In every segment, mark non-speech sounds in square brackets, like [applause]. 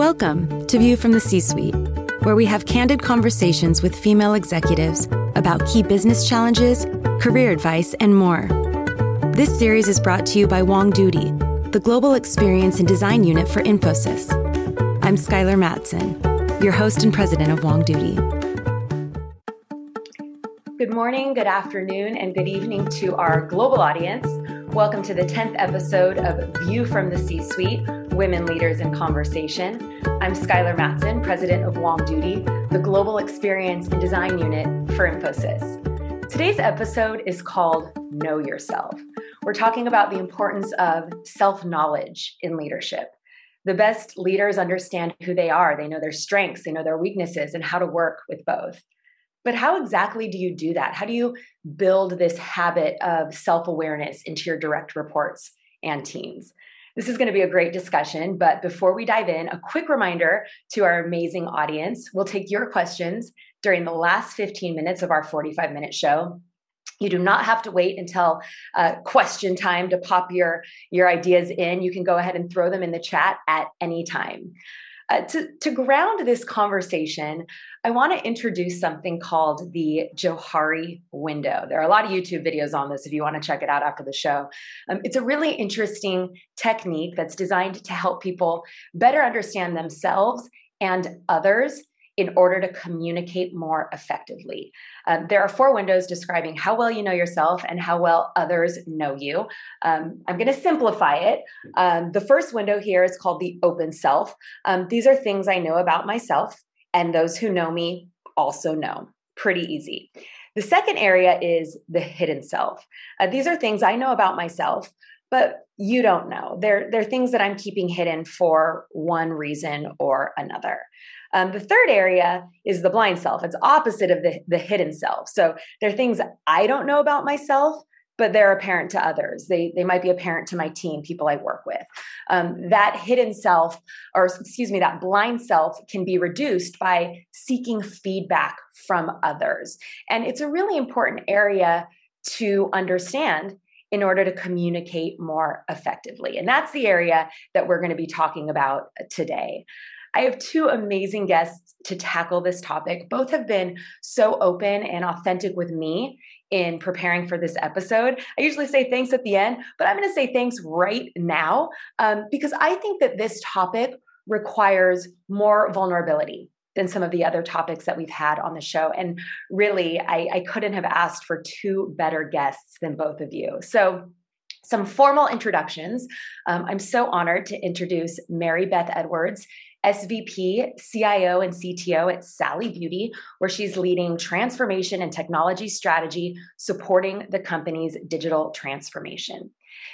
Welcome to View from the C Suite, where we have candid conversations with female executives about key business challenges, career advice, and more. This series is brought to you by Wong Doody, the Global Experience and Design Unit for Infosys. I'm Skylar Matson, your host and president of Wong Doody. Good morning, good afternoon, and good evening to our global audience. Welcome to the 10th episode of View from the C Suite Women Leaders in Conversation. I'm Skylar Matson, president of Wong Doody, the Global Experience and Design Unit for Infosys. Today's episode is called Know Yourself. We're talking about the importance of self knowledge in leadership. The best leaders understand who they are, they know their strengths, they know their weaknesses, and how to work with both. But how exactly do you do that? How do you build this habit of self awareness into your direct reports and teams? This is going to be a great discussion, but before we dive in, a quick reminder to our amazing audience. We'll take your questions during the last 15 minutes of our 45 minute show. You do not have to wait until uh, question time to pop your, your ideas in. You can go ahead and throw them in the chat at any time. Uh, to, to ground this conversation, I want to introduce something called the Johari window. There are a lot of YouTube videos on this if you want to check it out after the show. Um, it's a really interesting technique that's designed to help people better understand themselves and others in order to communicate more effectively. Um, there are four windows describing how well you know yourself and how well others know you. Um, I'm going to simplify it. Um, the first window here is called the open self. Um, these are things I know about myself, and those who know me also know. Pretty easy. The second area is the hidden self. Uh, these are things I know about myself, but you don't know. They're, they're things that I'm keeping hidden for one reason or another. Um, the third area is the blind self. It's opposite of the, the hidden self. So there are things I don't know about myself, but they're apparent to others. They, they might be apparent to my team, people I work with. Um, that hidden self, or excuse me, that blind self can be reduced by seeking feedback from others. And it's a really important area to understand in order to communicate more effectively. And that's the area that we're going to be talking about today. I have two amazing guests to tackle this topic. Both have been so open and authentic with me in preparing for this episode. I usually say thanks at the end, but I'm going to say thanks right now um, because I think that this topic requires more vulnerability than some of the other topics that we've had on the show. And really, I, I couldn't have asked for two better guests than both of you. So, some formal introductions. Um, I'm so honored to introduce Mary Beth Edwards. SVP, CIO, and CTO at Sally Beauty, where she's leading transformation and technology strategy, supporting the company's digital transformation.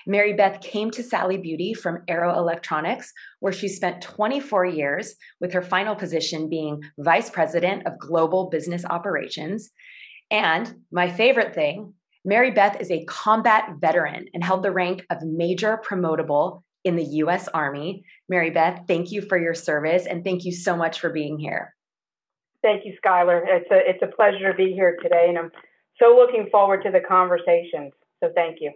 Mary Beth came to Sally Beauty from Arrow Electronics, where she spent 24 years, with her final position being Vice President of Global Business Operations. And my favorite thing, Mary Beth is a combat veteran and held the rank of Major Promotable in the US Army. Mary Beth, thank you for your service and thank you so much for being here. Thank you, Skylar. It's a, it's a pleasure to be here today, and I'm so looking forward to the conversations. So thank you.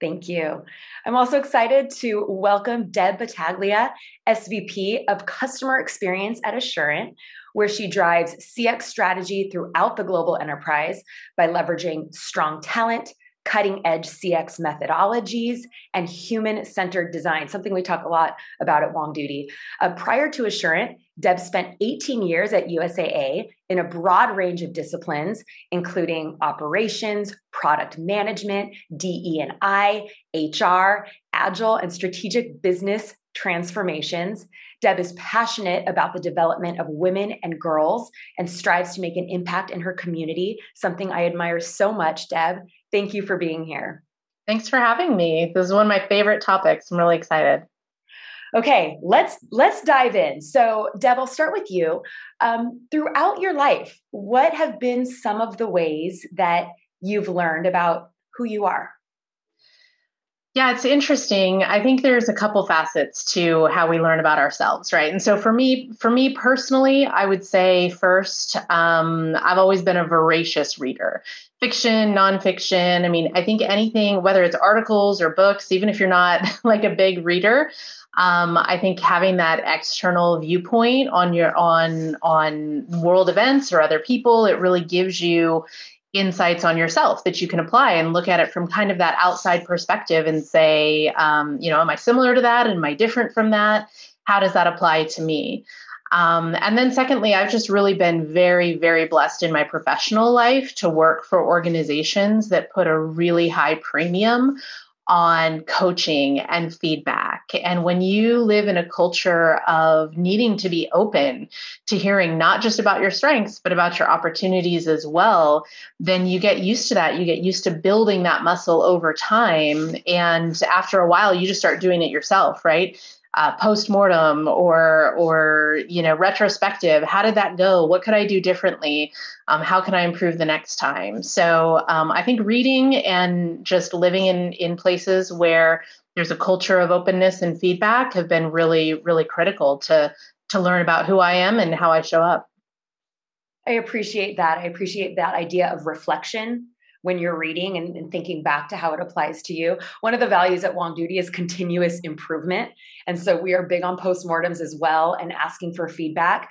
Thank you. I'm also excited to welcome Deb Battaglia, SVP of Customer Experience at Assurant, where she drives CX strategy throughout the global enterprise by leveraging strong talent, cutting edge CX methodologies and human centered design, something we talk a lot about at Wong Doody. Uh, prior to Assurant, Deb spent 18 years at USAA in a broad range of disciplines, including operations, product management, DE&I, HR, agile, and strategic business transformations. Deb is passionate about the development of women and girls and strives to make an impact in her community, something I admire so much, Deb. Thank you for being here. Thanks for having me. This is one of my favorite topics. I'm really excited. Okay, let's let's dive in. So, Deb, I'll start with you. Um, throughout your life, what have been some of the ways that you've learned about who you are? Yeah, it's interesting. I think there's a couple facets to how we learn about ourselves, right? And so for me, for me personally, I would say first, um, I've always been a voracious reader, fiction, nonfiction. I mean, I think anything, whether it's articles or books, even if you're not [laughs] like a big reader, Um, I think having that external viewpoint on your on on world events or other people, it really gives you insights on yourself that you can apply and look at it from kind of that outside perspective and say, um, you know, am I similar to that? Am I different from that? How does that apply to me? Um, and then, secondly, I've just really been very, very blessed in my professional life to work for organizations that put a really high premium on coaching and feedback. And when you live in a culture of needing to be open to hearing not just about your strengths, but about your opportunities as well, then you get used to that. You get used to building that muscle over time. And after a while, you just start doing it yourself, right? Uh, post-mortem or or you know retrospective how did that go? What could i do differently? Um, how can i improve the next time? So um, i think reading and just living in in places where there's a culture of openness and feedback have been really really critical to to learn about who i am and how i show up. I appreciate that. I appreciate that idea of reflection when you're reading and, and, thinking back to how it applies to you. One of the values at Wong Doody is continuous improvement. And so we are big on postmortems as well and asking for feedback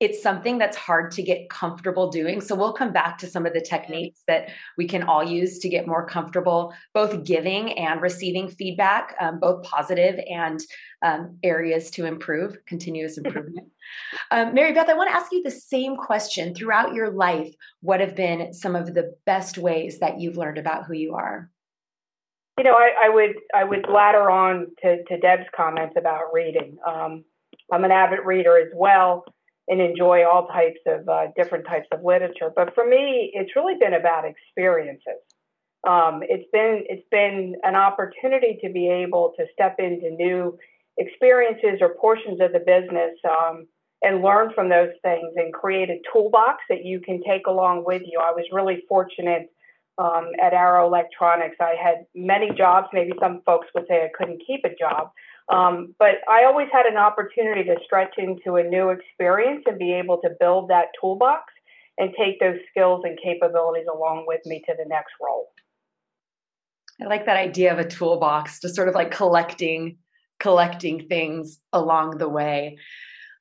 it's something that's hard to get comfortable doing. So we'll come back to some of the techniques that we can all use to get more comfortable, both giving and receiving feedback, um, both positive and um, areas to improve, continuous improvement. um, Mary Beth, I want to ask you the same question. Throughout your life, what have been some of the best ways that you've learned about who you are? You know, I, I would I would ladder on to, to Deb's comments about reading. Um, I'm an avid reader as well and enjoy all types of uh, different types of literature. But for me, it's really been about experiences. Um, it's been it's been an opportunity to be able to step into new experiences or portions of the business um, and learn from those things and create a toolbox that you can take along with you. I was really fortunate um, at Arrow Electronics. I had many jobs. Maybe some folks would say I couldn't keep a job, um, but I always had an opportunity to stretch into a new experience and be able to build that toolbox and take those skills and capabilities along with me to the next role. I like that idea of a toolbox, just sort of like collecting collecting things along the way.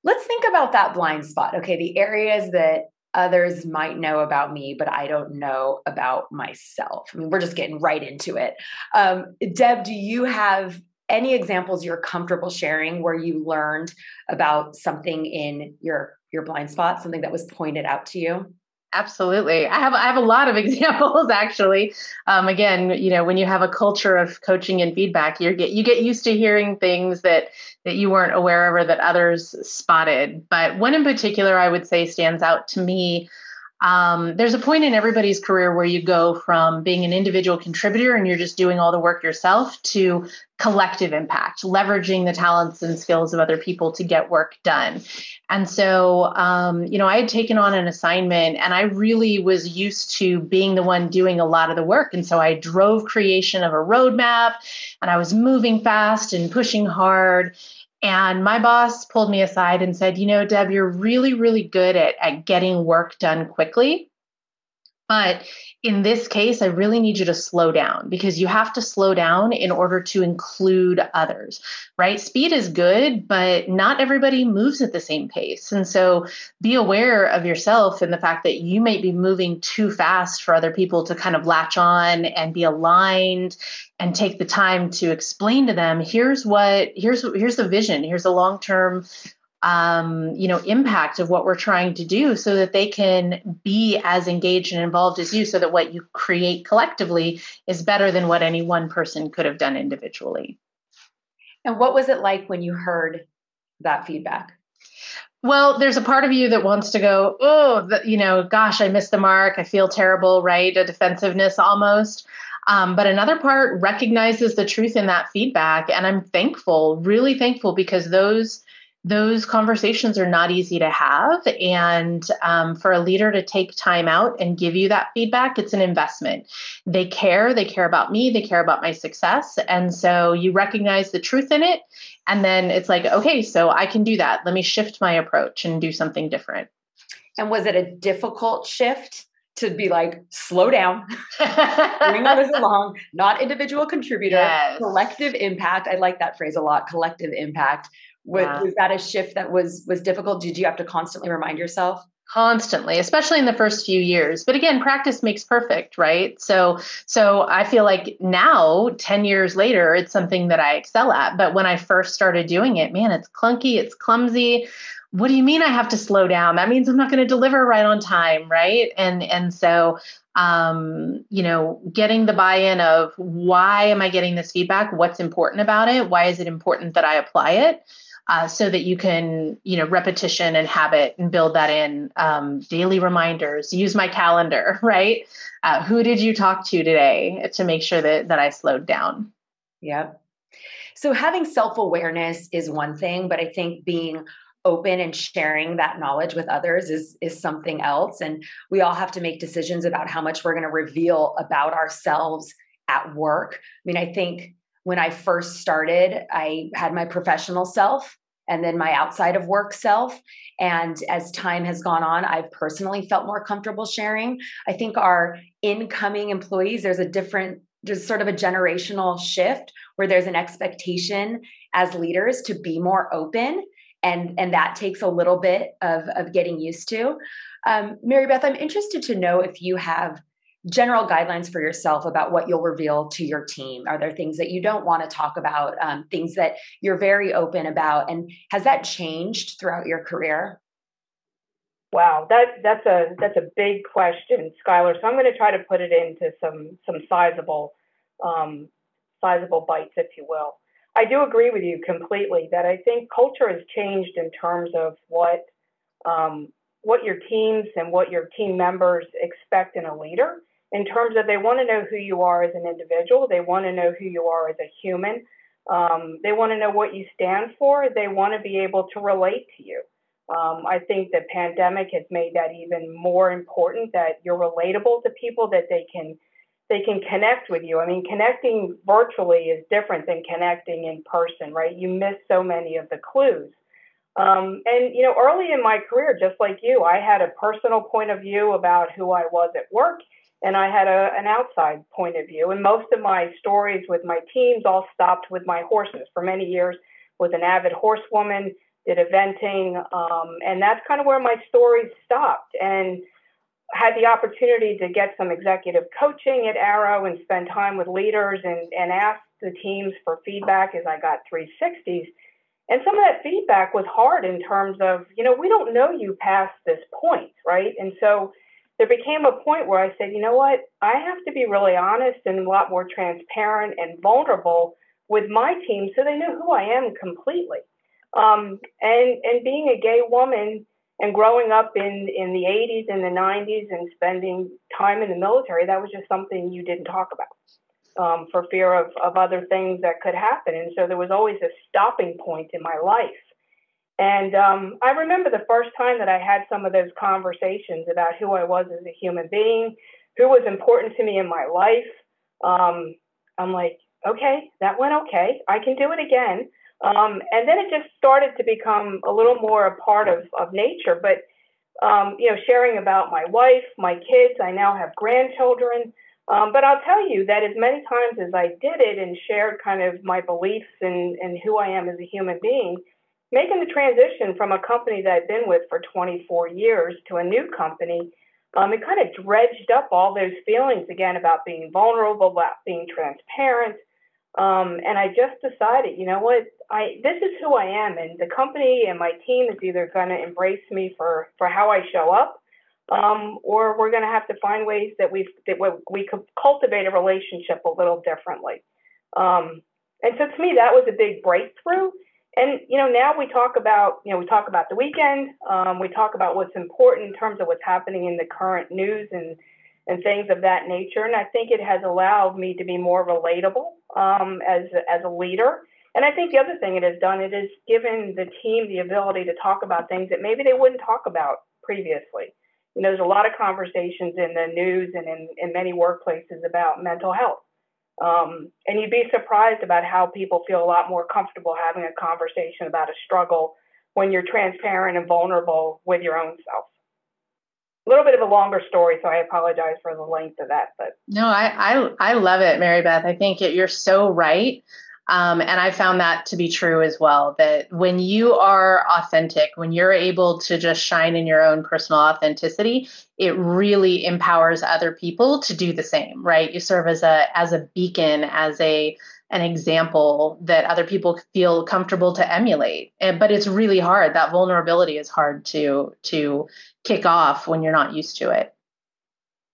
Let's think about that blind spot. Okay, the areas that others might know about me, but I don't know about myself. I mean, we're just getting right into it. Um, Deb, do you have any examples you're comfortable sharing where you learned about something in your your blind spot something that was pointed out to you? Absolutely. I have i have a lot of [laughs] examples actually. Um, again you know when you have a culture of coaching and feedback you get you get used to hearing things that that you weren't aware of or that others spotted. But one in particular i would say stands out to me um, there's a point in everybody's career where you go from being an individual contributor and you're just doing all the work yourself to collective impact, leveraging the talents and skills of other people to get work done. And so, um, you know, I had taken on an assignment and I really was used to being the one doing a lot of the work. And so I drove creation of a roadmap and I was moving fast and pushing hard. And my boss pulled me aside and said, You know, Deb, you're really, really good at, at getting work done quickly. But in this case, I really need you to slow down because you have to slow down in order to include others, right? Speed is good, but not everybody moves at the same pace. And so be aware of yourself and the fact that you might be moving too fast for other people to kind of latch on and be aligned and take the time to explain to them here's what here's here's the vision here's a long-term um, you know impact of what we're trying to do so that they can be as engaged and involved as you so that what you create collectively is better than what any one person could have done individually and what was it like when you heard that feedback well, there's a part of you that wants to go, oh, the, you know, gosh, I missed the mark. I feel terrible, right? A defensiveness almost. Um, but another part recognizes the truth in that feedback. And I'm thankful, really thankful, because those those conversations are not easy to have. And um, for a leader to take time out and give you that feedback, it's an investment. They care, they care about me, they care about my success. And so you recognize the truth in it. And then it's like, okay, so I can do that. Let me shift my approach and do something different. And was it a difficult shift to be like, slow down, [laughs] bring others along, not individual contributor, yes. collective impact. I like that phrase a lot, collective impact. Was, was that a shift that was was difficult? Did you have to constantly remind yourself? constantly especially in the first few years but again practice makes perfect right so so i feel like now 10 years later it's something that i excel at but when i first started doing it man it's clunky it's clumsy what do you mean I have to slow down? That means I'm not going to deliver right on time, right? And and so um, you know, getting the buy-in of why am I getting this feedback? What's important about it? Why is it important that I apply it? Uh, so that you can, you know, repetition and habit and build that in um, daily reminders. Use my calendar, [laughs] right? Uh, who did you talk to today to make sure that that I slowed down? Yep. So having self awareness is one thing, but I think being open and sharing that knowledge with others is is something else and we all have to make decisions about how much we're going to reveal about ourselves at work i mean i think when i first started i had my professional self and then my outside of work self. And as time has gone on i've personally felt more comfortable sharing. I think our incoming employees there's a different there's sort of a generational shift where there's an expectation as leaders to be more open and and that takes a little bit of of getting used to. Um, mary beth i'm interested to know if you have general guidelines for yourself about what you'll reveal to your team? Are there things that you don't want to talk about um, things that you're very open about and has that changed throughout your career? Wow that that's a that's a big question skylar so i'm going to try to put it into some some sizable um, sizable bites if you will. I do agree with you completely that I think culture has changed in terms of what um, what your teams and what your team members expect in a leader. In terms of they want to know who you are as an individual, they want to know who you are as a human, um, they want to know what you stand for, they want to be able to relate to you. Um, I think the pandemic has made that even more important that you're relatable to people, that they can they can connect with you. I mean, connecting virtually is different than connecting in person, right? You miss so many of the clues. Um, and, you know, early in my career, just like you, I had a personal point of view about who I was at work, and I had a, an outside point of view. And most of my stories with my teams all stopped with my horses. For many years, was an avid horsewoman, did eventing, um, and that's kind of where my stories stopped. And had the opportunity to get some executive coaching at Arrow and spend time with leaders and, and ask the teams for feedback as I got 360s. And some of that feedback was hard in terms of, you know, we don't know you past this point, right? And so there became a point where I said, you know what, I have to be really honest and a lot more transparent and vulnerable with my team so they know who I am completely. Um, and and being a gay woman and growing up in, in the 80s and the 90s and spending time in the military, that was just something you didn't talk about um, for fear of, of other things that could happen. And so there was always a stopping point in my life. And um, I remember the first time that I had some of those conversations about who I was as a human being, who was important to me in my life. Um, I'm like, okay, that went okay. I can do it again. Um, and then it just started to become a little more a part of, of nature. But, um, you know, sharing about my wife, my kids, I now have grandchildren. Um, but I'll tell you that as many times as I did it and shared kind of my beliefs and, and who I am as a human being, making the transition from a company that I've been with for 24 years to a new company, um, it kind of dredged up all those feelings again about being vulnerable, about being transparent, um, and I just decided, you know what, I this is who I am, and the company and my team is either going to embrace me for for how I show up, um, or we're going to have to find ways that we that we could cultivate a relationship a little differently. Um, and so to me, that was a big breakthrough. And you know, now we talk about you know we talk about the weekend, um, we talk about what's important in terms of what's happening in the current news and and things of that nature. And I think it has allowed me to be more relatable um, as as a leader. And I think the other thing it has done it has given the team the ability to talk about things that maybe they wouldn't talk about previously. You know, there's a lot of conversations in the news and in, in many workplaces about mental health. Um, and you'd be surprised about how people feel a lot more comfortable having a conversation about a struggle when you're transparent and vulnerable with your own self. a little bit of a longer story, so I apologize for the length of that. But no, I I, I love it, Mary Beth. I think it, you're so right. Um, and I found that to be true as well. That when you are authentic, when you're able to just shine in your own personal authenticity, it really empowers other people to do the same. Right? You serve as a as a beacon, as a an example that other people feel comfortable to emulate. And, but it's really hard. That vulnerability is hard to to kick off when you're not used to it.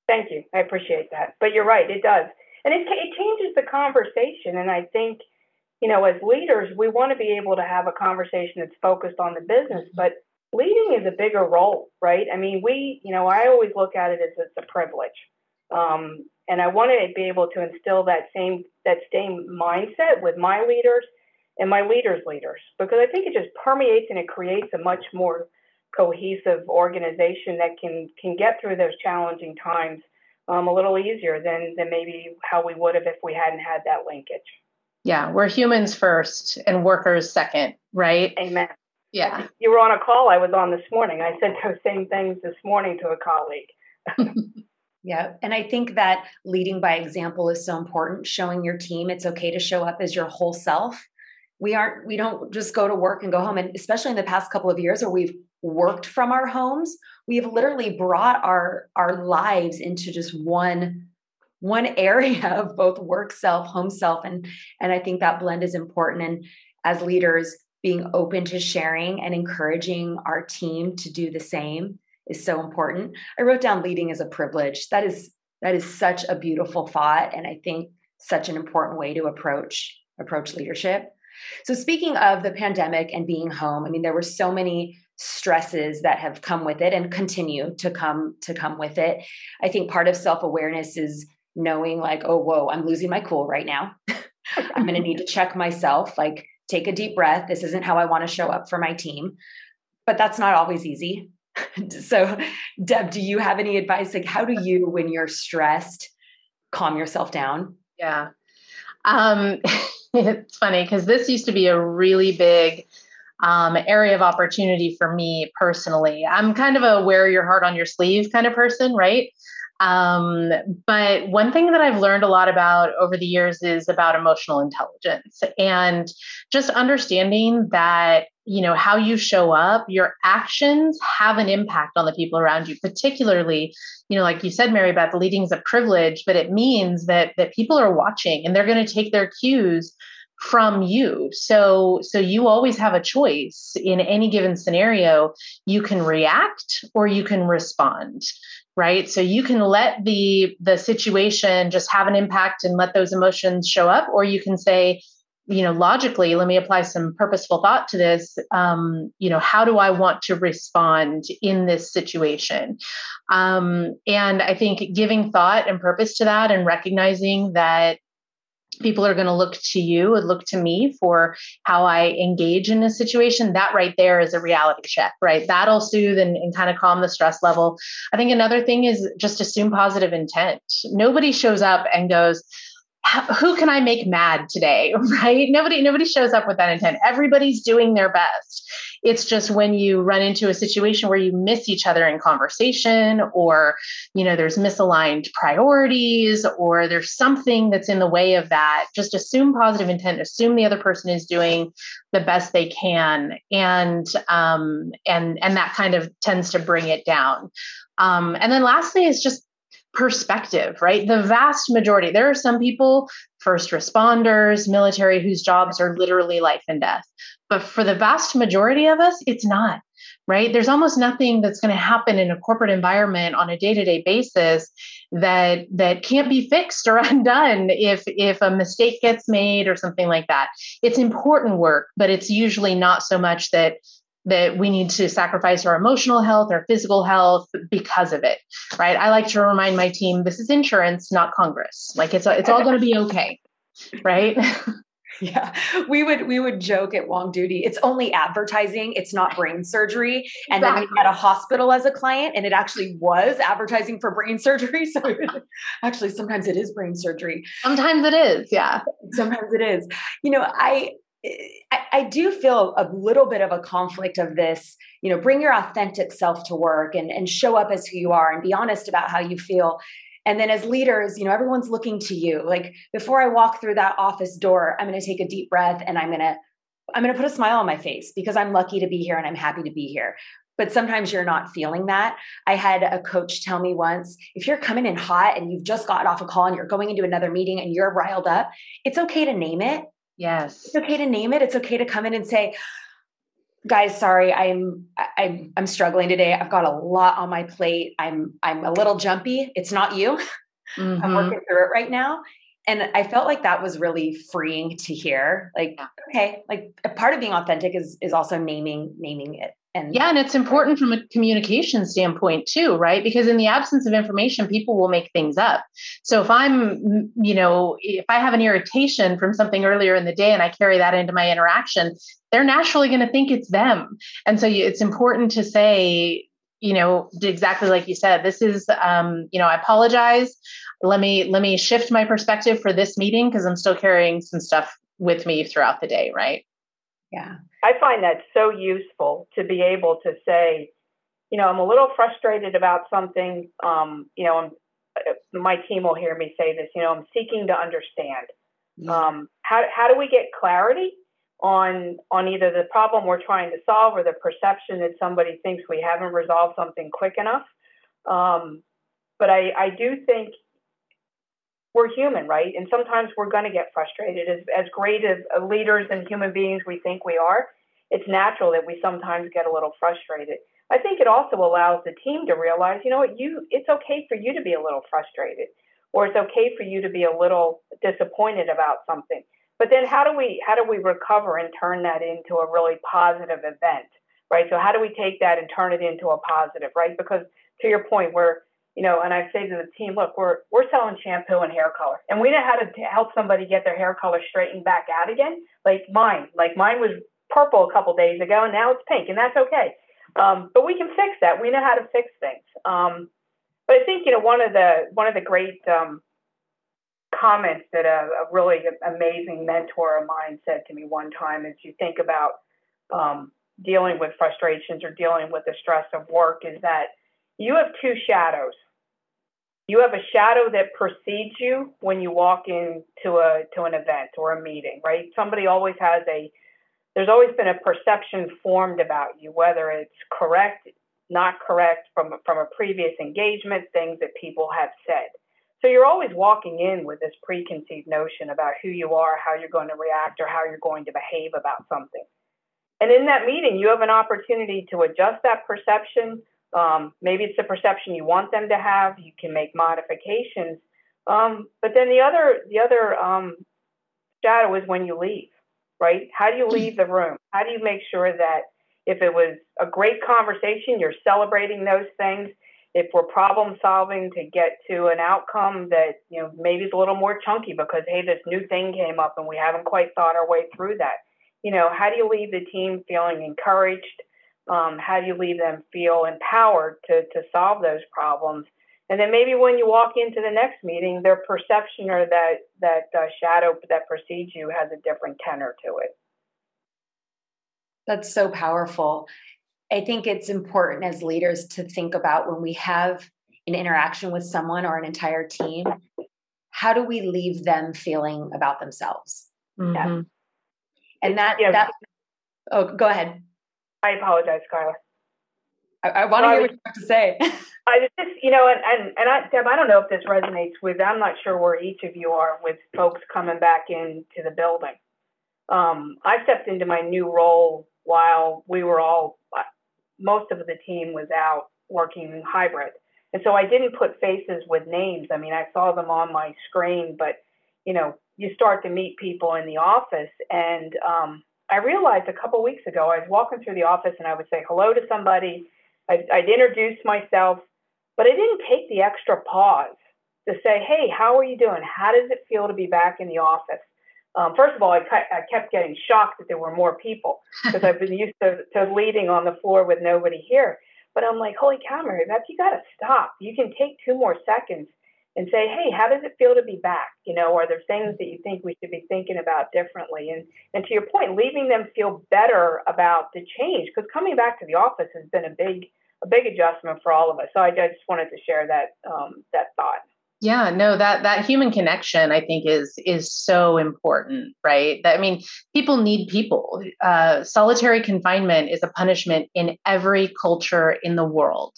Thank you. I appreciate that. But you're right, it does. And it, it changes the conversation. And I think, you know, as leaders, we want to be able to have a conversation that's focused on the business, mm-hmm. but leading is a bigger role, right? I mean, we, you know, I always look at it as it's a privilege. Um, and I want to be able to instill that same that same mindset with my leaders and my leaders' leaders because I think it just permeates and it creates a much more cohesive organization that can can get through those challenging times um, a little easier than than maybe how we would have if we hadn't had that linkage. Yeah, we're humans first and workers second, right? Amen. Yeah. You were on a call I was on this morning. I said those same things this morning to a colleague. [laughs] Yeah. And I think that leading by example is so important, showing your team it's okay to show up as your whole self. We aren't, we don't just go to work and go home. And especially in the past couple of years where we've worked from our homes, we've literally brought our our lives into just one one [laughs] area of both work self, home self. And and I think that blend is important. And as leaders, being open to sharing and encouraging our team to do the same is so important. I wrote down leading as a privilege. That is that is such a beautiful thought and I think such an important way to approach approach leadership. So speaking of the pandemic and being home, I mean there were so many stresses that have come with it and continue to come to come with it. I think part of self-awareness is knowing like, oh whoa, I'm losing my cool right now. [laughs] I'm going to need to check myself, like take a deep breath. This isn't how I want to show up for my team. But that's not always easy. [laughs] so, Deb, do you have any advice? Like, how do you, when you're stressed, calm yourself down? Yeah. Um, [laughs] it's funny because this used to be a really big um, area of opportunity for me personally. I'm kind of a wear your heart on your sleeve kind of person, right? Um, but one thing that I've learned a lot about over the years is about emotional intelligence and just understanding that you know how you show up your actions have an impact on the people around you particularly you know like you said mary beth leading is a privilege but it means that that people are watching and they're going to take their cues from you. So so you always have a choice. In any given scenario you can react or you can respond right? So you can let the the situation just have an impact and let those emotions show up or you can say you know logically let me apply some purposeful thought to this. Um, you know how do i want to respond in this situation? Um, and i think giving thought and purpose to that and recognizing that people are going to look to you and look to me for how i engage in a situation that right there is a reality check right that'll soothe and, and kind of calm the stress level i think another thing is just assume positive intent nobody shows up and goes who can I make mad today? [laughs] Right? Nobody, nobody shows up with that intent. Everybody's doing their best. It's just when you run into a situation where you miss each other in conversation, or you know, there's misaligned priorities, or there's something that's in the way of that. Just assume positive intent. Assume the other person is doing the best they can, and um, and and that kind of tends to bring it down. Um, and then lastly is just perspective, right? The vast majority, there are some people, first responders, military, whose jobs are literally life and death. But for the vast majority of us, it's not, right? There's almost nothing that's going to happen in a corporate environment on a day-to-day basis that that can't be fixed or [laughs] undone if if a mistake gets made or something like that. It's important work, but it's usually not so much that that we need to sacrifice our emotional health or physical health because of it right? I like to remind my team this is insurance not congress. Like it's it's all going to be okay [laughs] right? Yeah we would we would joke at Wong Doody it's only advertising it's not brain surgery. And exactly. then we had a hospital as a client and it actually was advertising for brain [laughs] surgery so actually sometimes it is brain surgery. Sometimes it is yeah. Sometimes it is. You know i I, I, do feel a little bit of a conflict of this, you know, bring your authentic self to work and, and show up as who you are and be honest about how you feel. And then as leaders, you know, everyone's looking to you. Like before I walk through that office door, I'm going to take a deep breath and I'm going to I'm going to put a smile on my face because I'm lucky to be here and I'm happy to be here. But sometimes you're not feeling that. I had a coach tell me once if you're coming in hot and you've just got off a call and you're going into another meeting and you're riled up, it's okay to name it. Yes. It's okay to name it. It's okay to come in and say, guys sorry i'm i'm i'm struggling today. I've got a lot on my plate. I'm i'm a little jumpy. It's not you. [laughs] Mm-hmm. i'm working through it right now. And i felt like that was really freeing to hear. Like okay like a part of being authentic is is also naming naming it and yeah, and it's important from a communication standpoint too, right? Because in the absence of information, people will make things up. So if I'm, you know, if I have an irritation from something earlier in the day and I carry that into my interaction, they're naturally going to think it's them. And so it's important to say, you know, exactly like you said, this is, um, you know, I apologize. Let me let me shift my perspective for this meeting because I'm still carrying some stuff with me throughout the day, right? Yeah. I find that so useful to be able to say, you know, I'm a little frustrated about something. Um, you know, I'm, uh, my team will hear me say this. You know, I'm seeking to understand. Um, how how do we get clarity on on either the problem we're trying to solve or the perception that somebody thinks we haven't resolved something quick enough? Um, but I, I do think we're human, right? And sometimes we're going to get frustrated. As, as great as uh, leaders and human beings we think we are, it's natural that we sometimes get a little frustrated. I think it also allows the team to realize, you know what, you it's okay for you to be a little frustrated, or it's okay for you to be a little disappointed about something. But then how do we how do we recover and turn that into a really positive event, right? So how do we take that and turn it into a positive, right? Because to your point, we're you know, and I say to the team, look, we're we're selling shampoo and hair color, and we know how to help somebody get their hair color straightened back out again. Like mine, like mine was purple a couple days ago, and now it's pink, and that's okay. Um, but we can fix that. We know how to fix things. Um, but I think you know one of the one of the great um, comments that a, a, really amazing mentor of mine said to me one time is you think about um, dealing with frustrations or dealing with the stress of work is that you have two shadows. You have a shadow that precedes you when you walk into a to an event or a meeting, right? Somebody always has a there's always been a perception formed about you, whether it's correct, not correct from from a previous engagement, things that people have said. So you're always walking in with this preconceived notion about who you are, how you're going to react, or how you're going to behave about something. And in that meeting, you have an opportunity to adjust that perception um, maybe it's the perception you want them to have. You can make modifications. Um, but then the other the other um, shadow is when you leave, right? How do you hmm. leave the room? How do you make sure that if it was a great conversation, you're celebrating those things. If we're problem solving to get to an outcome that you know maybe is a little more chunky because hey, this new thing came up and we haven't quite thought our way through that. You know, how do you leave the team feeling encouraged? Um, how do you leave them feel empowered to, to solve those problems? And then maybe when you walk into the next meeting, their perception or that, that uh, shadow that precedes you has a different tenor to it. That's so powerful. I think it's important as leaders to think about when we have an interaction with someone or an entire team, how do we leave them feeling about themselves? Mm-hmm. Yeah. And that, yeah. that, oh, go ahead. I apologize, Skylar. I, I want to hear what you have to say. [laughs] I just, you know, and and and I, Deb, I don't know if this resonates with. I'm not sure where each of you are with folks coming back into the building. Um, I stepped into my new role while we were all, most of the team was out working hybrid, and so I didn't put faces with names. I mean, I saw them on my screen, but you know, you start to meet people in the office, and um, I realized a couple weeks ago, I was walking through the office and I would say hello to somebody. I'd, I'd introduce myself, but I didn't take the extra pause to say, hey, how are you doing? How does it feel to be back in the office? Um, first of all, I, I, kept getting shocked that there were more people [laughs] because I've been used to, to leading on the floor with nobody here. But I'm like, holy cow, Mary Beth, you got to stop. You can take two more seconds and say, hey, how does it feel to be back? You know, are there things that you think we should be thinking about differently? And and to your point, leaving them feel better about the change because coming back to the office has been a big a big adjustment for all of us. So I, I just wanted to share that um, that thought. Yeah, no, that that human connection I think is is so important, right? That, I mean, people need people. Uh, solitary confinement is a punishment in every culture in the world.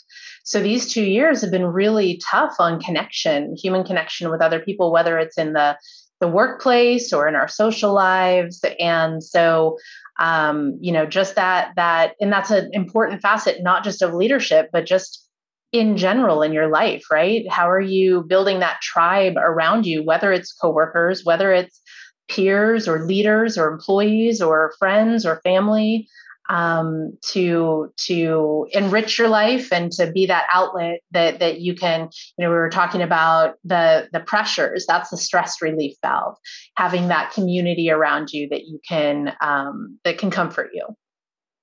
So these two years have been really tough on connection, human connection with other people, whether it's in the the workplace or in our social lives. And so um, you know, just that that and that's an important facet, not just of leadership, but just in general in your life, right? How are you building that tribe around you, whether it's coworkers, whether it's peers or leaders or employees or friends or family, um, to to enrich your life and to be that outlet that that you can. You know, we were talking about the the pressures. That's the stress relief valve. Having that community around you that you can um, that can comfort you.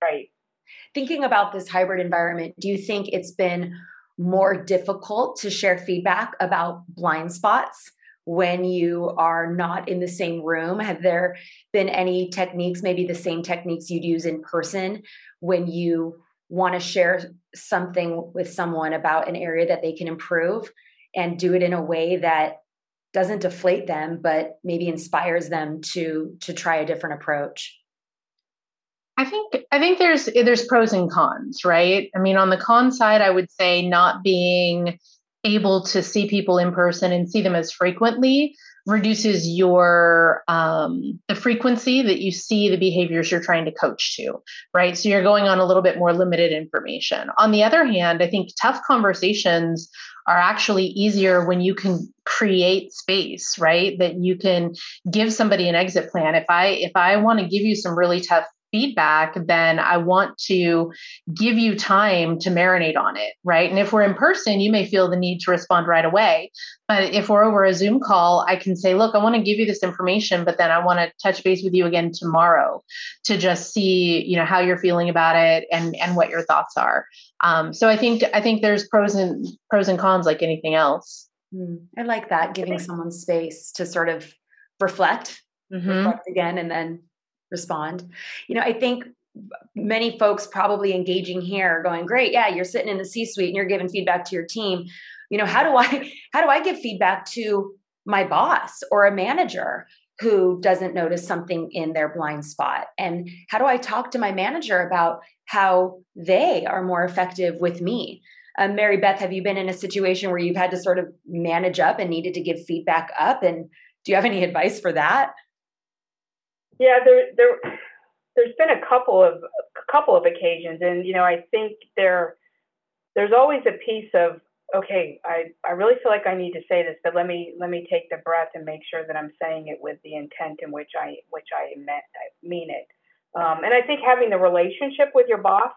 Right. Thinking about this hybrid environment, do you think it's been more difficult to share feedback about blind spots when you are not in the same room? Have there been any techniques, maybe the same techniques you'd use in person when you want to share something with someone about an area that they can improve and do it in a way that doesn't deflate them but maybe inspires them to to try a different approach I think I think there's there's pros and cons, right? I mean, on the con side, I would say not being able to see people in person and see them as frequently reduces your um, the frequency that you see the behaviors you're trying to coach to right? So you're going on a little bit more limited information. On the other hand i think tough conversations are actually easier when you can create space right? That you can give somebody an exit plan. If i if i want to give you some really tough feedback, then I want to give you time to marinate on it, right? And if we're in person, you may feel the need to respond right away. But if we're over a Zoom call, I can say, look, I want to give you this information, but then I want to touch base with you again tomorrow to just see, you know, how you're feeling about it and and what your thoughts are. Um, so I think I think there's pros and pros and cons like anything else. Mm, I like that, giving someone space to sort of reflect, mm-hmm. reflect again, and then respond. You know, I think many folks probably engaging here are going, great, yeah, you're sitting in the C suite and you're giving feedback to your team. You know, how do I [laughs] how do I give feedback to my boss or a manager who doesn't notice something in their blind spot? And how do I talk to my manager about how they are more effective with me? Um, Mary Beth, have you been in a situation where you've had to sort of manage up and needed to give feedback up? And do you have any advice for that? Yeah, there there there's been a couple of a couple of occasions, and you know I think there there's always a piece of okay, I I really feel like I need to say this, but let me let me take the breath and make sure that I'm saying it with the intent in which I which I meant I mean it. Um, and I think having the relationship with your boss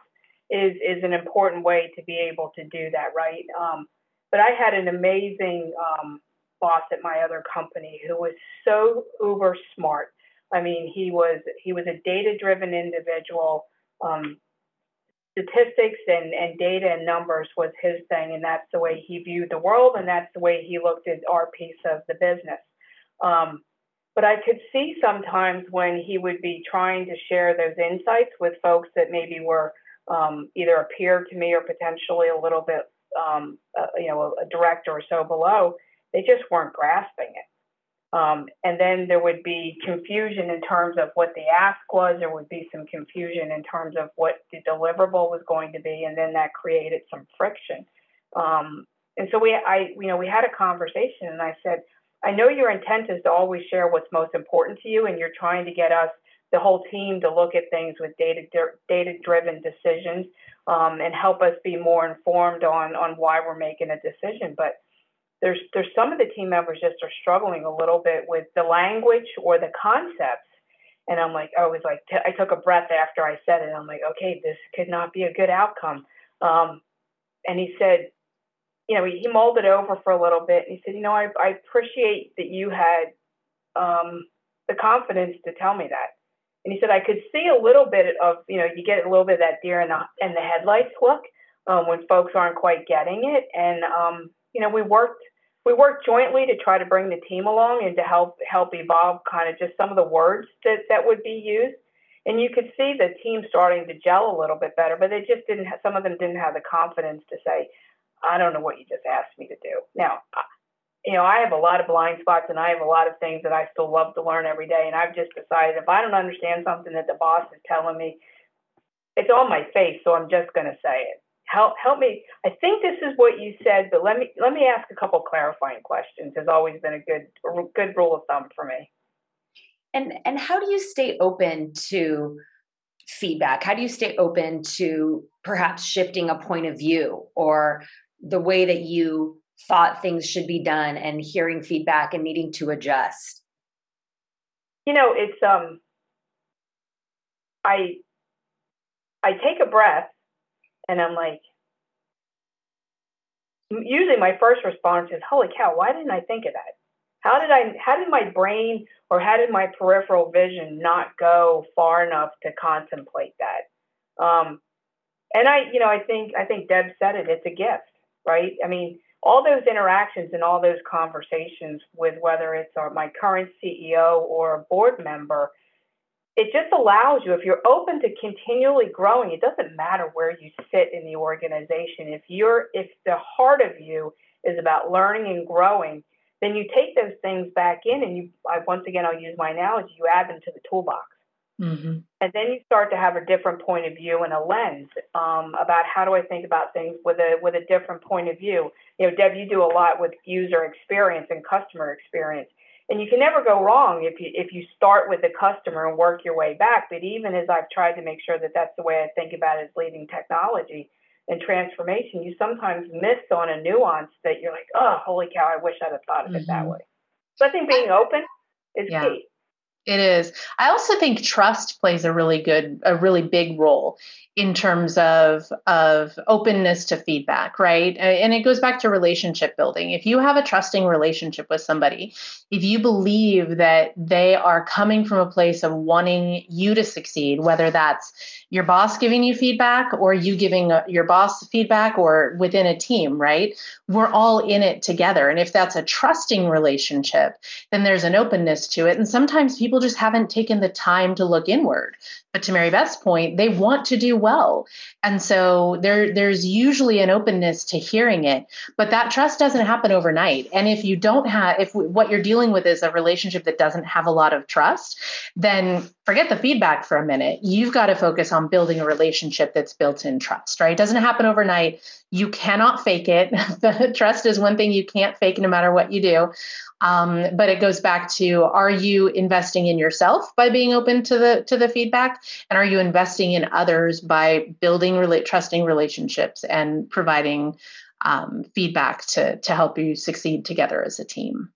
is is an important way to be able to do that, right? Um, but I had an amazing um, boss at my other company who was so uber smart I mean, he was he was a data driven individual. Um, statistics and, and data and numbers was his thing, and that's the way he viewed the world, and that's the way he looked at our piece of the business. Um, but I could see sometimes when he would be trying to share those insights with folks that maybe were um, either a peer to me or potentially a little bit, um, uh, you know, a, a director or so below, they just weren't grasping it. Um, and then there would be confusion in terms of what the ask was. There would be some confusion in terms of what the deliverable was going to be, and then that created some friction. Um, and so we, I, you know, we had a conversation, and I said, I know your intent is to always share what's most important to you, and you're trying to get us, the whole team, to look at things with data data driven decisions um, and help us be more informed on on why we're making a decision, but there's there's some of the team members just are struggling a little bit with the language or the concepts. And i'm like i was like t- I took a breath after i said it. I'm like okay this could not be a good outcome. Um, and he said you know he, he mulled it over for a little bit and he said you know i, I appreciate that you had um, the confidence to tell me that. And he said i could see a little bit of you know you get a little bit of that deer in the, in the headlights look um, when folks aren't quite getting it. And um, you know, we worked we worked jointly to try to bring the team along and to help help evolve kind of just some of the words that that would be used. And you could see the team starting to gel a little bit better, but they just didn't. Have, some of them didn't have the confidence to say, "I don't know what you just asked me to do." Now, you know, I have a lot of blind spots and I have a lot of things that I still love to learn every day. And I've just decided if I don't understand something that the boss is telling me, it's on my face, so I'm just going to say it help help me. I think this is what you said, but let me let me ask a couple clarifying questions. Has always been a good a good rule of thumb for me. And and how do you stay open to feedback? How do you stay open to perhaps shifting a point of view or the way that you thought things should be done and hearing feedback and needing to adjust? You know, it's um I I take a breath and I'm like, usually my first response is, holy cow, why didn't I think of that? How did I, how did my brain or how did my peripheral vision not go far enough to contemplate that? Um, and I, you know, I think, I think Deb said it, it's a gift, right? I mean, all those interactions and all those conversations with whether it's our, my current CEO or a board member, it just allows you, if you're open to continually growing, it doesn't matter where you sit in the organization. If you're, if the heart of you is about learning and growing, then you take those things back in and you, I, once again, I'll use my analogy, you add them to the toolbox. Mm-hmm. And then you start to have a different point of view and a lens um, about how do I think about things with a with a different point of view. You know, Deb, you do a lot with user experience and customer experience and you can never go wrong if you if you start with the customer and work your way back. But even as I've tried to make sure that that's the way I think about it as leading technology and transformation, you sometimes miss on a nuance that you're like, oh, holy cow, I wish I'd have thought of mm-hmm. it that mm-hmm. way. So I think being open is yeah. key. It is. I also think trust plays a really good, a really big role in terms of of openness to feedback right? And it goes back to relationship building. If you have a trusting relationship with somebody if you believe that they are coming from a place of wanting you to succeed whether that's your boss giving you feedback or you giving uh, your boss feedback or within a team right? We're all in it together. And if that's a trusting relationship then there's an openness to it. And sometimes people just haven't taken the time to look inward but to Mary Beth's point, they want to do well. And so there, there's usually an openness to hearing it, but that trust doesn't happen overnight. And if you don't have, if what you're dealing with is a relationship that doesn't have a lot of trust, then forget the feedback for a minute. You've got to focus on building a relationship that's built in trust, right? It doesn't happen overnight. You cannot fake it. [laughs] the trust is one thing you can't fake no matter what you do. Um, but it goes back to are you investing in yourself by being open to the to the feedback and are you investing in others by building relate trusting relationships and providing um, feedback to to help you succeed together as a team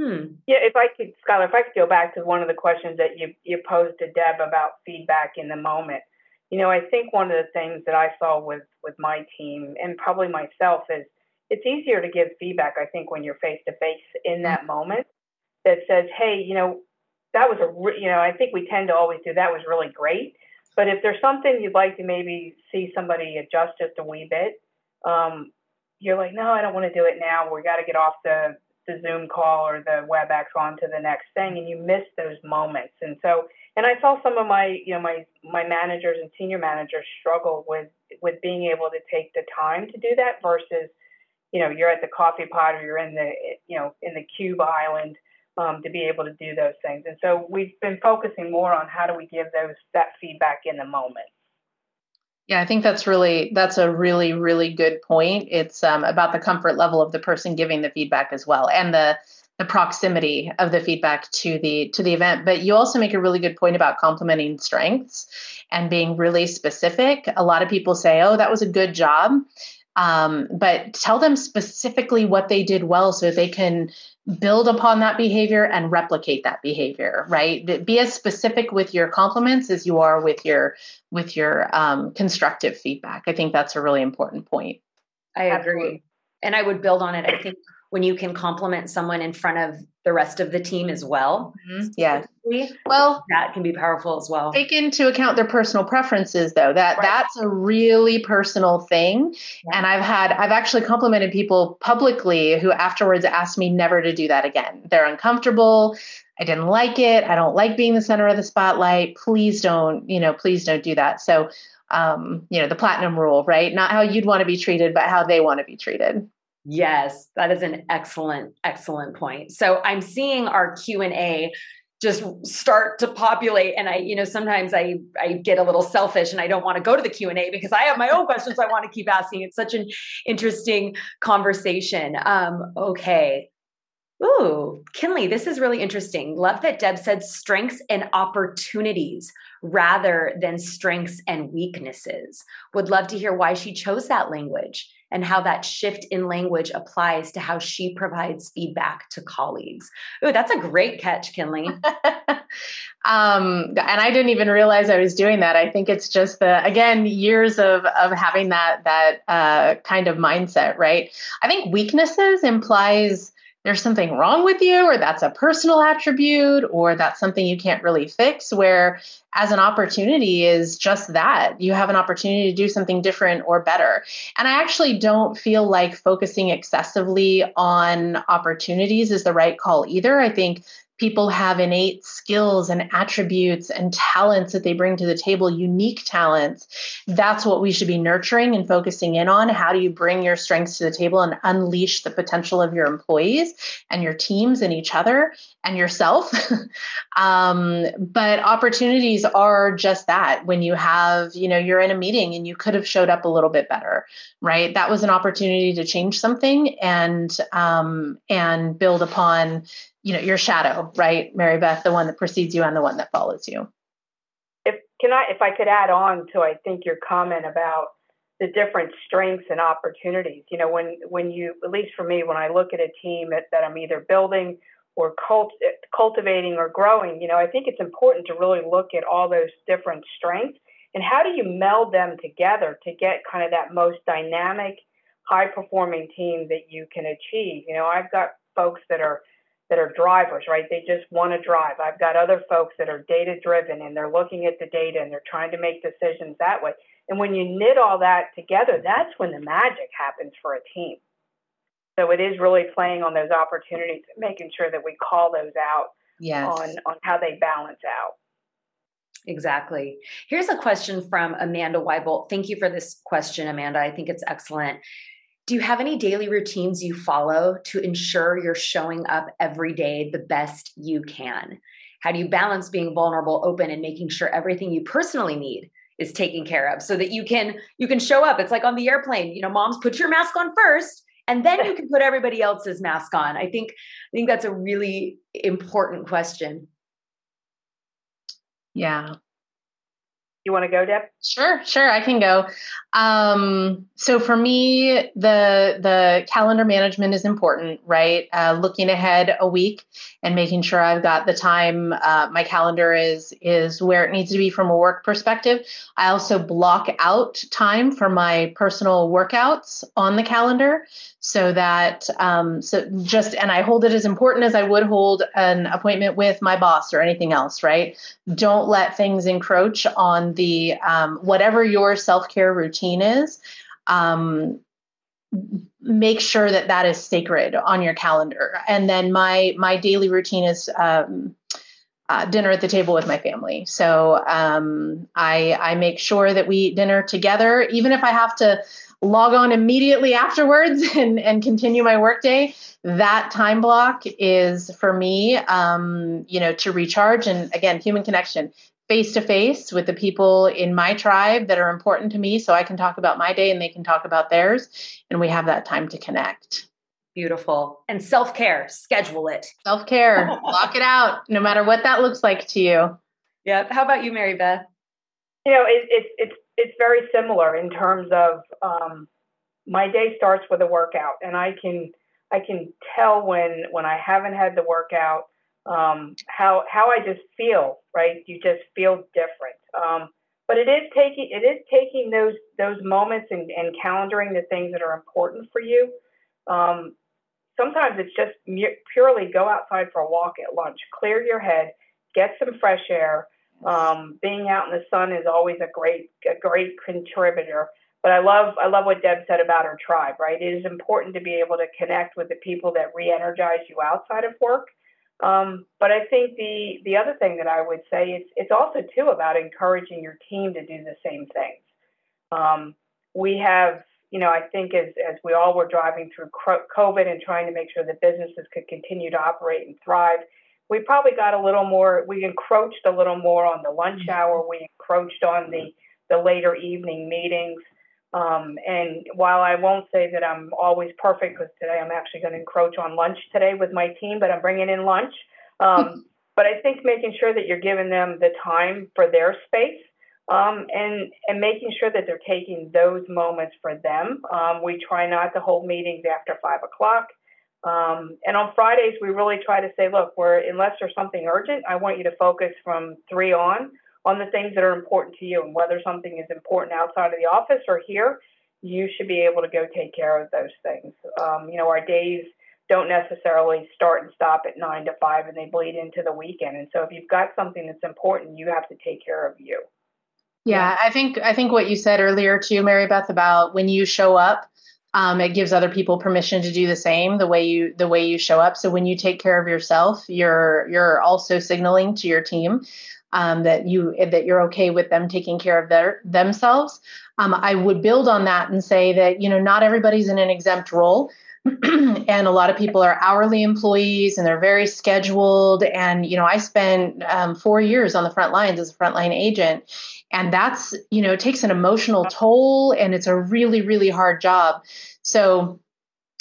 hmm. yeah if i could Skylar if i could go back to one of the questions that you you posed to deb about feedback in the moment you know i think one of the things that i saw with with my team and probably myself is it's easier to give feedback, I think, when you're face to face in that mm-hmm. moment that says, hey, you know, that was a, re-, you know, I think we tend to always do that was really great. But if there's something you'd like to maybe see somebody adjust just a wee bit, um, you're like, no, I don't want to do it now. We got to get off the, the Zoom call or the WebEx on to the next thing, and you miss those moments. And so, and I saw some of my, you know, my my managers and senior managers struggle with with being able to take the time to do that versus you know you're at the coffee pot or you're in the you know in the cube island um, to be able to do those things. And so we've been focusing more on how do we give those that feedback in the moment. Yeah, I think that's really that's a really really good point. It's um, about the comfort level of the person giving the feedback as well, and the the proximity of the feedback to the to the event. But you also make a really good point about complementing strengths and being really specific. A lot of people say, "Oh, that was a good job," Um, but tell them specifically what they did well so they can build upon that behavior and replicate that behavior right? Be as specific with your compliments as you are with your with your um, constructive feedback. I think that's a really important point. I agree. And i would build on it. I think when you can compliment someone in front of the rest of the team as well. Mm-hmm. Yeah. Well, that can be powerful as well. Take into account their personal preferences though. That right. that's a really personal thing. Yeah. And I've had I've actually complimented people publicly who afterwards asked me never to do that again. They're uncomfortable. I didn't like it. I don't like being the center of the spotlight. Please don't, you know, please don't do that. So um, you know, the platinum rule, right? Not how you'd want to be treated, but how they want to be treated. Yes, that is an excellent excellent point. So I'm seeing our Q&A just start to populate and i you know sometimes i i get a little selfish and i don't want to go to the q&a because i have my own questions i want to keep asking it's such an interesting conversation um okay Ooh, Kinley, this is really interesting. Love that Deb said strengths and opportunities rather than strengths and weaknesses. Would love to hear why she chose that language and how that shift in language applies to how she provides feedback to colleagues. Ooh, that's a great catch, Kinley. [laughs] um, and I didn't even realize I was doing that. I think it's just the again years of of having that that uh, kind of mindset, right? I think weaknesses implies there's something wrong with you, or that's a personal attribute, or that's something you can't really fix. Where as an opportunity is just that you have an opportunity to do something different or better. And I actually don't feel like focusing excessively on opportunities is the right call either. I think people have innate skills and attributes and talents that they bring to the table, unique talents. That's what we should be nurturing and focusing in on. How do you bring your strengths to the table and unleash the potential of your employees and your teams and each other and yourself? [laughs] um, but opportunities are just that. When you have, you know, you're in a meeting and you could have showed up a little bit better, right? That was an opportunity to change something and um, and build upon you know your shadow right? Mary beth the one that precedes you and the one that follows you. If can i if i could add on to i think your comment about the different strengths and opportunities. You know when when you at least for me when i look at a team that, that i'm either building or cult, cultivating or growing you know i think it's important to really look at all those different strengths. And how do you meld them together to get kind of that most dynamic high performing team that you can achieve? You know i've got folks that are that are drivers, right? They just want to drive. I've got other folks that are data driven and they're looking at the data and they're trying to make decisions that way. And when you knit all that together, that's when the magic happens for a team. So it is really playing on those opportunities, making sure that we call those out yes. on, on how they balance out. Exactly. Here's a question from Amanda Weibolt. Thank you for this question, Amanda. I think it's excellent. Do you have any daily routines you follow to ensure you're showing up every day the best you can? How do you balance being vulnerable, open, and making sure everything you personally need is taken care of so that you can you can show up? It's like on the airplane, you know, moms put your mask on first and then you can put everybody else's mask on. I think I think that's a really important question. Yeah. You want to go, Deb? Sure, sure, I can go. Um, so for me, the the calendar management is important, right? Uh, looking ahead a week and making sure I've got the time. Uh, my calendar is is where it needs to be from a work perspective. I also block out time for my personal workouts on the calendar so that um, so just and i hold it as important as i would hold an appointment with my boss or anything else right don't let things encroach on the um, whatever your self-care routine is um, make sure that that is sacred on your calendar and then my my daily routine is um, uh, dinner at the table with my family. So um, I I make sure that we eat dinner together, even if I have to log on immediately afterwards [laughs] and, and continue my workday. That time block is for me, um, you know, to recharge and again, human connection face to face with the people in my tribe that are important to me so I can talk about my day and they can talk about theirs. And we have that time to connect. Beautiful. And self care, schedule it. Self care, lock [laughs] it out, no matter what that looks like to you. Yeah. How about you, Mary Beth? You know, it, it, it's it's very similar in terms of um, my day starts with a workout, and I can I can tell when when I haven't had the workout um, how how I just feel. Right, you just feel different. Um, but it is taking it is taking those those moments and, and calendaring the things that are important for you. Um, sometimes it's just purely go outside for a walk at lunch, clear your head, get some fresh air. Um, being out in the sun is always a great a great contributor. But I love I love what Deb said about her tribe. Right, it is important to be able to connect with the people that re-energize you outside of work. Um, but I think the the other thing that I would say is it's also too about encouraging your team to do the same things. Um, we have, you know, I think as as we all were driving through COVID and trying to make sure that businesses could continue to operate and thrive, we probably got a little more. We encroached a little more on the lunch mm-hmm. hour. We encroached on the the later evening meetings. Um, and while I won't say that I'm always perfect, because today I'm actually going to encroach on lunch today with my team, but I'm bringing in lunch. Um, [laughs] but I think making sure that you're giving them the time for their space um, and and making sure that they're taking those moments for them. Um, we try not to hold meetings after five o'clock. Um, and on Fridays, we really try to say, look, we're unless there's something urgent, I want you to focus from three on on the things that are important to you, and whether something is important outside of the office or here, you should be able to go take care of those things. Um, you know, our days don't necessarily start and stop at nine to five, and they bleed into the weekend. And so, if you've got something that's important, you have to take care of you. Yeah, I think I think what you said earlier too, Mary Beth, about when you show up, um, it gives other people permission to do the same the way you the way you show up. So when you take care of yourself, you're you're also signaling to your team um, that you that you're okay with them taking care of their themselves. Um, I would build on that and say that you know not everybody's in an exempt role. [clears throat] and a lot of people are hourly employees and they're very scheduled and you know i spent um, four years on the front lines as a frontline agent and that's you know takes an emotional toll and it's a really really hard job so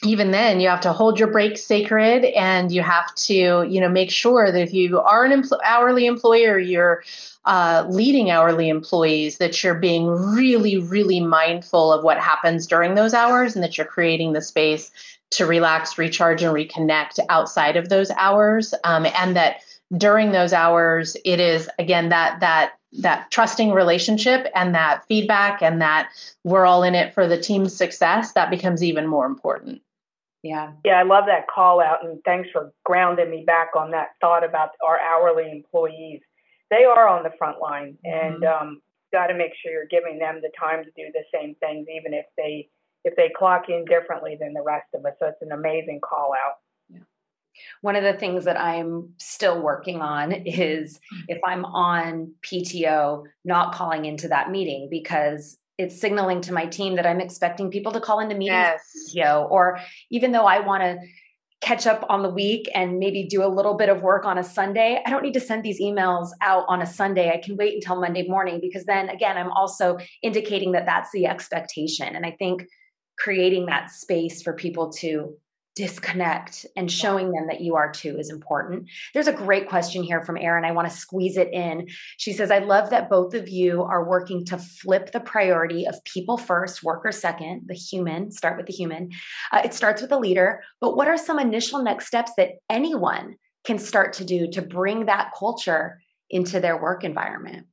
even then you have to hold your breaks sacred and you have to you know make sure that if you are an empl- hourly employer you're uh, leading hourly employees that you're being really really mindful of what happens during those hours and that you're creating the space to relax recharge and reconnect outside of those hours. Um, and that during those hours it is again that that that trusting relationship and that feedback and that we're all in it for the team's success that becomes even more important yeah. Yeah i love that call out and thanks for grounding me back on that thought about our hourly employees. They are on the front line mm-hmm. and um, got to make sure you're giving them the time to do the same things even if they if they clock in differently than the rest of us. So it's an amazing call out. One of the things that I'm still working on is mm. if I'm on PTO, not calling into that meeting because it's signaling to my team that I'm expecting people to call into meetings, yes. Or even though I want to catch up on the week and maybe do a little bit of work on a Sunday, I don't need to send these emails out on a Sunday. I can wait until Monday morning because then again, I'm also indicating that that's the expectation. And I think creating that space for people to disconnect and showing them that you are too is important. There's a great question here from Erin. I want to squeeze it in. She says, I love that both of you are working to flip the priority of people first, worker second, the human, start with the human. Uh, it starts with the leader. But what are some initial next steps that anyone can start to do to bring that culture into their work environment?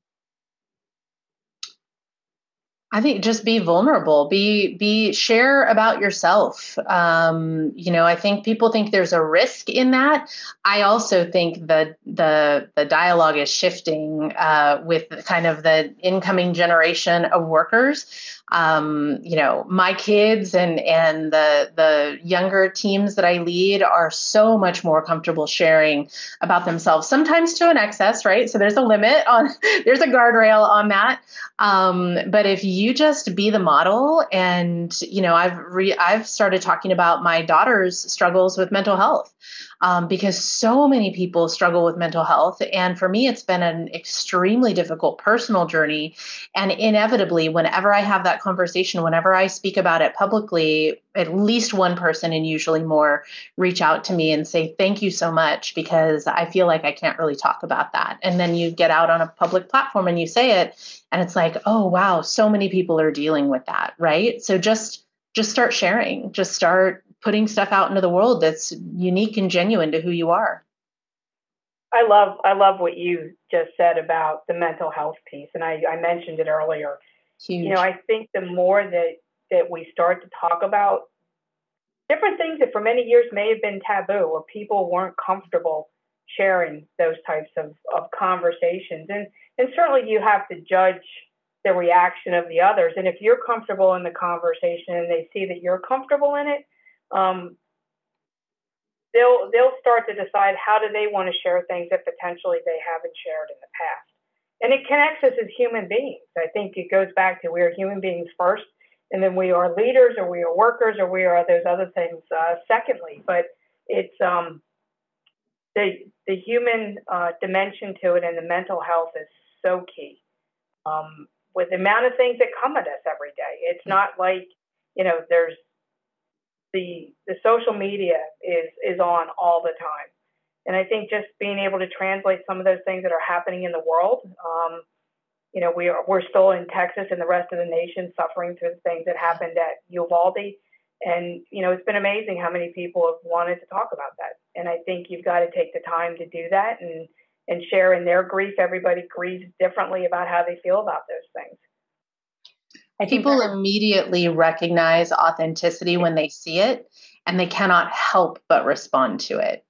I think just be vulnerable. Be be share about yourself. Um, you know, I think people think there's a risk in that. I also think that the the dialogue is shifting uh, with kind of the incoming generation of workers um, you know my kids and and the the younger teams that i lead are so much more comfortable sharing about themselves sometimes to an excess right so there's a limit on [laughs] there's a guardrail on that um, but if you just be the model? And you know i've re- i've started talking about my daughter's struggles with mental health um, because so many people struggle with mental health. And for me, it's been an extremely difficult personal journey. And inevitably, whenever I have that conversation, whenever I speak about it publicly, at least one person and usually more reach out to me and say, Thank you so much, because I feel like I can't really talk about that. And then you get out on a public platform and you say it, and it's like, Oh, wow, so many people are dealing with that, right? So just just start sharing just start putting stuff out into the world that's unique and genuine to who you are. I love I love what you just said about the mental health piece, and I, I mentioned it earlier. Huge. You know, I think the more that that we start to talk about different things that for many years may have been taboo or people weren't comfortable sharing those types of, of conversations. And, and certainly you have to judge the reaction of the others. And if you're comfortable in the conversation and they see that you're comfortable in it, um, they'll they'll start to decide how do they want to share things that potentially they haven't shared in the past. And it connects us as human beings. I think it goes back to we are human beings first, and then we are leaders, or we are workers, or we are those other things uh, secondly. But it's um, the the human uh, dimension to it and the mental health is so key. Um, with the amount of things that come at us every day, it's not like you know there's the the social media is is on all the time, and I think just being able to translate some of those things that are happening in the world. Um, you know, we are we're still in Texas and the rest of the nation suffering through the things that happened at Uvalde, and you know, it's been amazing how many people have wanted to talk about that. And I think you've got to take the time to do that and and share in their grief. Everybody grieves differently about how they feel about those things. I people immediately recognize authenticity when they see it and they cannot help but respond to it.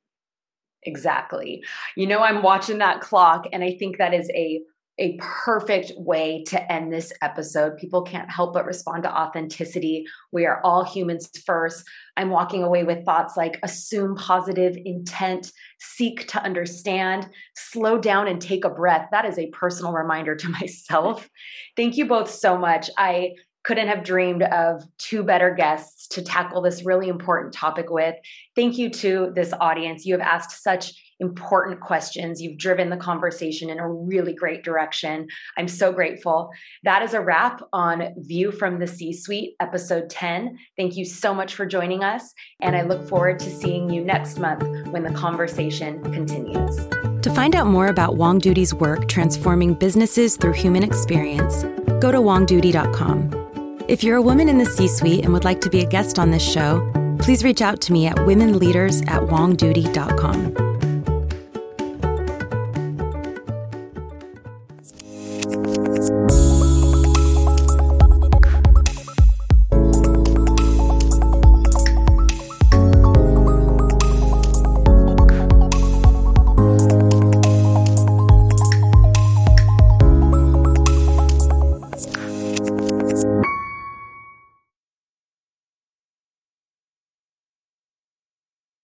Exactly. You know, I'm watching that clock and I think that is a a perfect way to end this episode. People can't help but respond to authenticity. We are all humans first. I'm walking away with thoughts like assume positive intent, seek to understand, slow down and take a breath. That is a personal reminder to [laughs] myself. Thank you both so much. I couldn't have dreamed of two better guests to tackle this really important topic with. Thank you to this audience. You have asked such important questions. You've driven the conversation in a really great direction. I'm so grateful. That is a wrap on View from the C Suite, episode 10. Thank you so much for joining us. And I look forward to seeing you next month when the conversation continues. To find out more about Wong Doody's work transforming businesses through human experience, go to wongdoody.com. If you're a woman in the C suite and would like to be a guest on this show, please reach out to me at womenleaders at wongdoody.com.